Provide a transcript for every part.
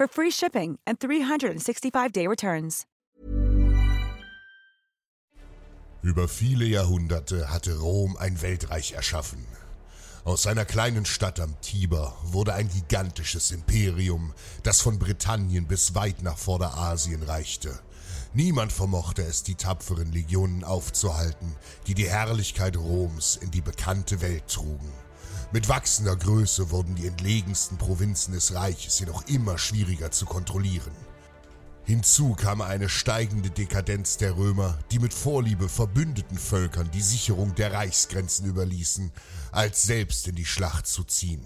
for free shipping and 365-day returns. Über viele Jahrhunderte hatte Rom ein Weltreich erschaffen. Aus seiner kleinen Stadt am Tiber wurde ein gigantisches Imperium, das von Britannien bis weit nach Vorderasien reichte. Niemand vermochte es, die tapferen Legionen aufzuhalten, die die Herrlichkeit Roms in die bekannte Welt trugen. Mit wachsender Größe wurden die entlegensten Provinzen des Reiches jedoch immer schwieriger zu kontrollieren. Hinzu kam eine steigende Dekadenz der Römer, die mit Vorliebe verbündeten Völkern die Sicherung der Reichsgrenzen überließen, als selbst in die Schlacht zu ziehen.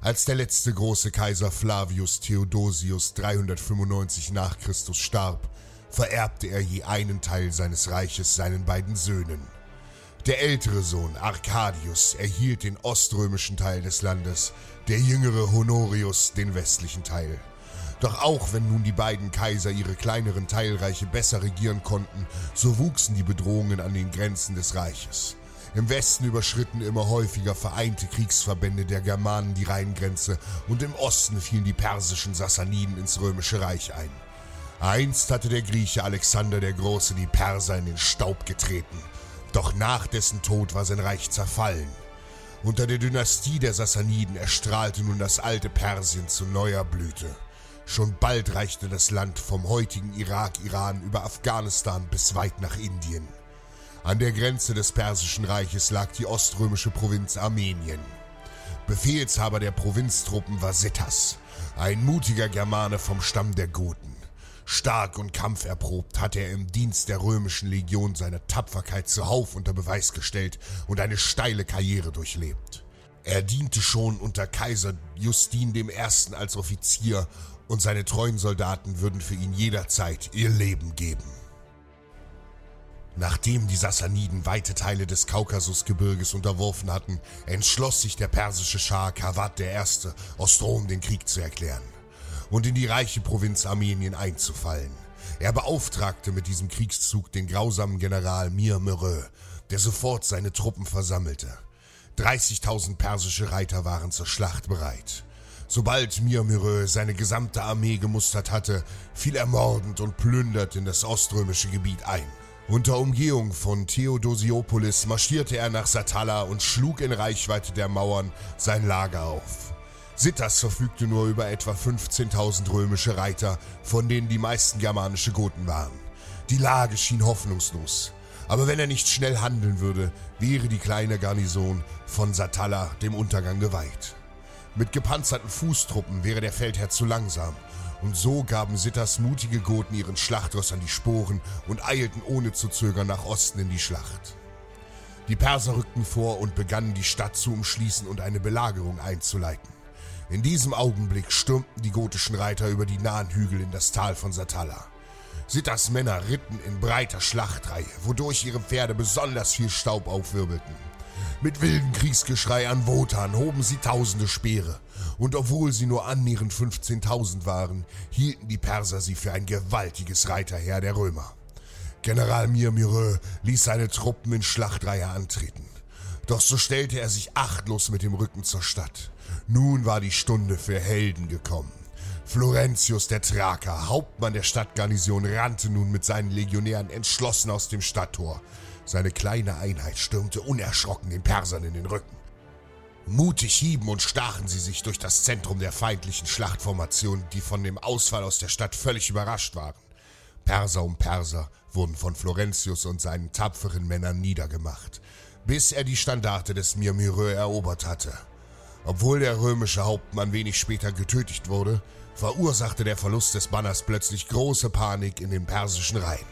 Als der letzte große Kaiser Flavius Theodosius 395 nach Christus starb, vererbte er je einen Teil seines Reiches seinen beiden Söhnen. Der ältere Sohn Arcadius erhielt den oströmischen Teil des Landes, der jüngere Honorius den westlichen Teil. Doch auch wenn nun die beiden Kaiser ihre kleineren Teilreiche besser regieren konnten, so wuchsen die Bedrohungen an den Grenzen des Reiches. Im Westen überschritten immer häufiger vereinte Kriegsverbände der Germanen die Rheingrenze und im Osten fielen die persischen Sassaniden ins römische Reich ein. Einst hatte der Grieche Alexander der Große die Perser in den Staub getreten, doch nach dessen Tod war sein Reich zerfallen. Unter der Dynastie der Sassaniden erstrahlte nun das alte Persien zu neuer Blüte. Schon bald reichte das Land vom heutigen Irak, Iran über Afghanistan bis weit nach Indien. An der Grenze des Persischen Reiches lag die oströmische Provinz Armenien. Befehlshaber der Provinztruppen war Sittas, ein mutiger Germane vom Stamm der Goten. Stark und kampferprobt hatte er im Dienst der römischen Legion seine Tapferkeit zuhauf unter Beweis gestellt und eine steile Karriere durchlebt. Er diente schon unter Kaiser Justin I. als Offizier und seine treuen Soldaten würden für ihn jederzeit ihr Leben geben. Nachdem die Sassaniden weite Teile des Kaukasusgebirges unterworfen hatten, entschloss sich der persische Schah Kawad I. aus Rom den Krieg zu erklären und in die reiche Provinz Armenien einzufallen. Er beauftragte mit diesem Kriegszug den grausamen General Mir Mereux, der sofort seine Truppen versammelte. 30.000 persische Reiter waren zur Schlacht bereit. Sobald Mir Mireux seine gesamte Armee gemustert hatte, fiel er mordend und plündert in das oströmische Gebiet ein. Unter Umgehung von Theodosiopolis marschierte er nach Satala und schlug in Reichweite der Mauern sein Lager auf. Sittas verfügte nur über etwa 15.000 römische Reiter, von denen die meisten germanische Goten waren. Die Lage schien hoffnungslos. Aber wenn er nicht schnell handeln würde, wäre die kleine Garnison von Satala dem Untergang geweiht. Mit gepanzerten Fußtruppen wäre der Feldherr zu langsam. Und so gaben Sittas mutige Goten ihren Schlachtross an die Sporen und eilten ohne zu zögern nach Osten in die Schlacht. Die Perser rückten vor und begannen die Stadt zu umschließen und eine Belagerung einzuleiten. In diesem Augenblick stürmten die gotischen Reiter über die nahen Hügel in das Tal von Satala. Sittas Männer ritten in breiter Schlachtreihe, wodurch ihre Pferde besonders viel Staub aufwirbelten. Mit wildem Kriegsgeschrei an Wotan hoben sie tausende Speere. Und obwohl sie nur annähernd 15.000 waren, hielten die Perser sie für ein gewaltiges Reiterheer der Römer. General Mirmirö ließ seine Truppen in Schlachtreihe antreten. Doch so stellte er sich achtlos mit dem Rücken zur Stadt. Nun war die Stunde für Helden gekommen. Florentius der Thraker, Hauptmann der Stadtgarnison, rannte nun mit seinen Legionären entschlossen aus dem Stadttor. Seine kleine Einheit stürmte unerschrocken den Persern in den Rücken. Mutig hieben und stachen sie sich durch das Zentrum der feindlichen Schlachtformation, die von dem Ausfall aus der Stadt völlig überrascht waren. Perser um Perser wurden von Florentius und seinen tapferen Männern niedergemacht, bis er die Standarte des Mirmirö erobert hatte. Obwohl der römische Hauptmann wenig später getötigt wurde, verursachte der Verlust des Banners plötzlich große Panik in den persischen Reihen.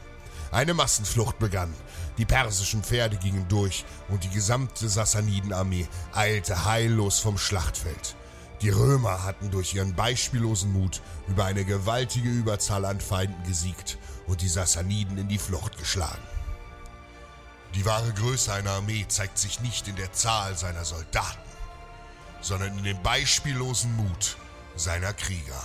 Eine Massenflucht begann, die persischen Pferde gingen durch und die gesamte Sassanidenarmee eilte heillos vom Schlachtfeld. Die Römer hatten durch ihren beispiellosen Mut über eine gewaltige Überzahl an Feinden gesiegt und die Sassaniden in die Flucht geschlagen. Die wahre Größe einer Armee zeigt sich nicht in der Zahl seiner Soldaten, sondern in dem beispiellosen Mut seiner Krieger.